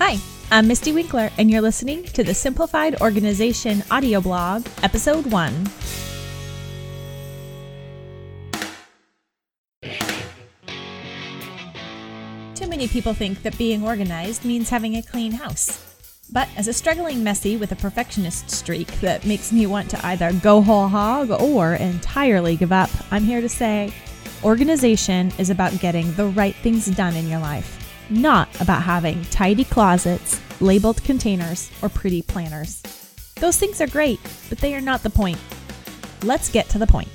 Hi, I'm Misty Winkler, and you're listening to the Simplified Organization audio blog, Episode 1. Too many people think that being organized means having a clean house. But as a struggling messy with a perfectionist streak that makes me want to either go whole hog or entirely give up, I'm here to say organization is about getting the right things done in your life, not about having tidy closets, labeled containers, or pretty planners. Those things are great, but they are not the point. Let's get to the point.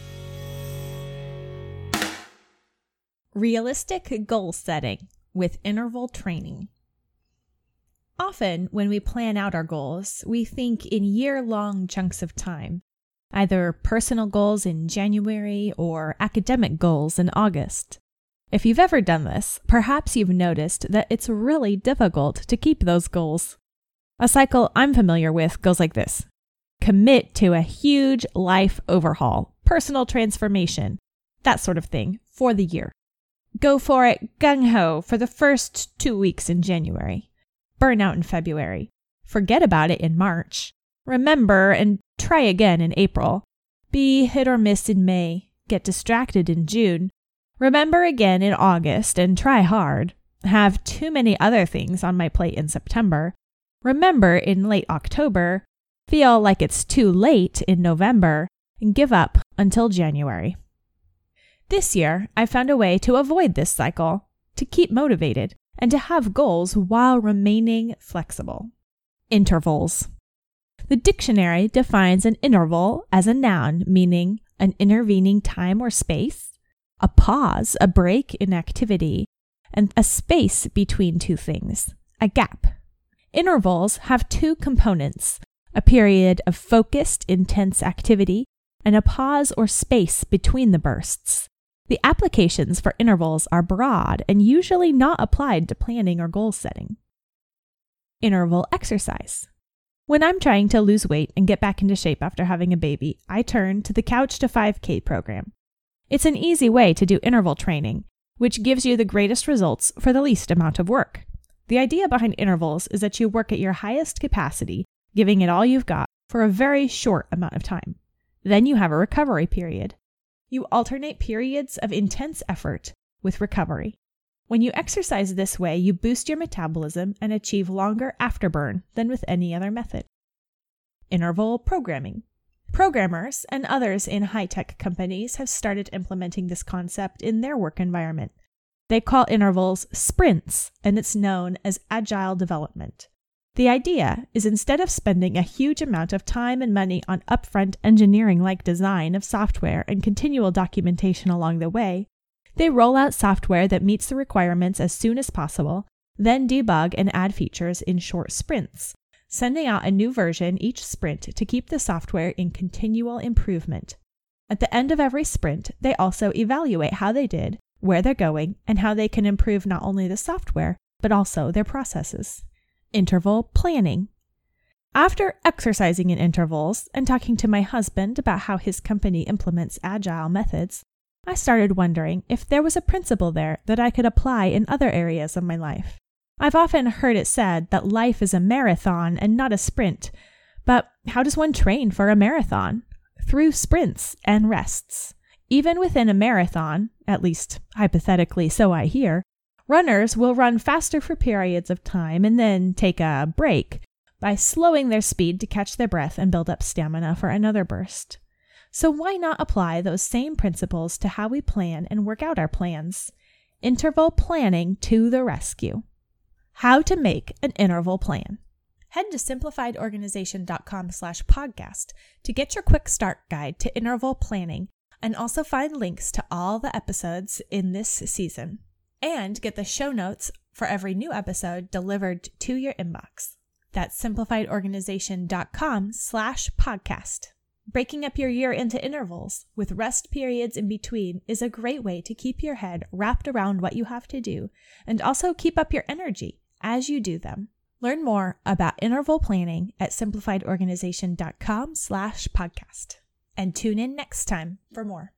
Realistic goal setting with interval training. Often, when we plan out our goals, we think in year long chunks of time, either personal goals in January or academic goals in August. If you've ever done this, perhaps you've noticed that it's really difficult to keep those goals. A cycle I'm familiar with goes like this commit to a huge life overhaul, personal transformation, that sort of thing, for the year. Go for it gung ho for the first two weeks in January. Burn out in February. Forget about it in March. Remember and try again in April. Be hit or miss in May. Get distracted in June. Remember again in August and try hard. Have too many other things on my plate in September. Remember in late October. Feel like it's too late in November and give up until January. This year, I found a way to avoid this cycle, to keep motivated, and to have goals while remaining flexible. Intervals. The dictionary defines an interval as a noun meaning an intervening time or space, a pause, a break in activity, and a space between two things, a gap. Intervals have two components a period of focused, intense activity, and a pause or space between the bursts. The applications for intervals are broad and usually not applied to planning or goal setting. Interval exercise. When I'm trying to lose weight and get back into shape after having a baby, I turn to the Couch to 5K program. It's an easy way to do interval training, which gives you the greatest results for the least amount of work. The idea behind intervals is that you work at your highest capacity, giving it all you've got for a very short amount of time. Then you have a recovery period. You alternate periods of intense effort with recovery. When you exercise this way, you boost your metabolism and achieve longer afterburn than with any other method. Interval programming. Programmers and others in high tech companies have started implementing this concept in their work environment. They call intervals sprints, and it's known as agile development. The idea is instead of spending a huge amount of time and money on upfront engineering like design of software and continual documentation along the way, they roll out software that meets the requirements as soon as possible, then debug and add features in short sprints, sending out a new version each sprint to keep the software in continual improvement. At the end of every sprint, they also evaluate how they did, where they're going, and how they can improve not only the software, but also their processes interval planning. After exercising in intervals and talking to my husband about how his company implements agile methods, I started wondering if there was a principle there that I could apply in other areas of my life. I've often heard it said that life is a marathon and not a sprint, but how does one train for a marathon? Through sprints and rests. Even within a marathon, at least hypothetically so I hear, Runners will run faster for periods of time and then take a break by slowing their speed to catch their breath and build up stamina for another burst. So, why not apply those same principles to how we plan and work out our plans? Interval planning to the rescue. How to make an interval plan. Head to simplifiedorganization.com slash podcast to get your quick start guide to interval planning and also find links to all the episodes in this season and get the show notes for every new episode delivered to your inbox. That's simplifiedorganization.com slash podcast. Breaking up your year into intervals with rest periods in between is a great way to keep your head wrapped around what you have to do and also keep up your energy as you do them. Learn more about interval planning at simplifiedorganization.com slash podcast. And tune in next time for more.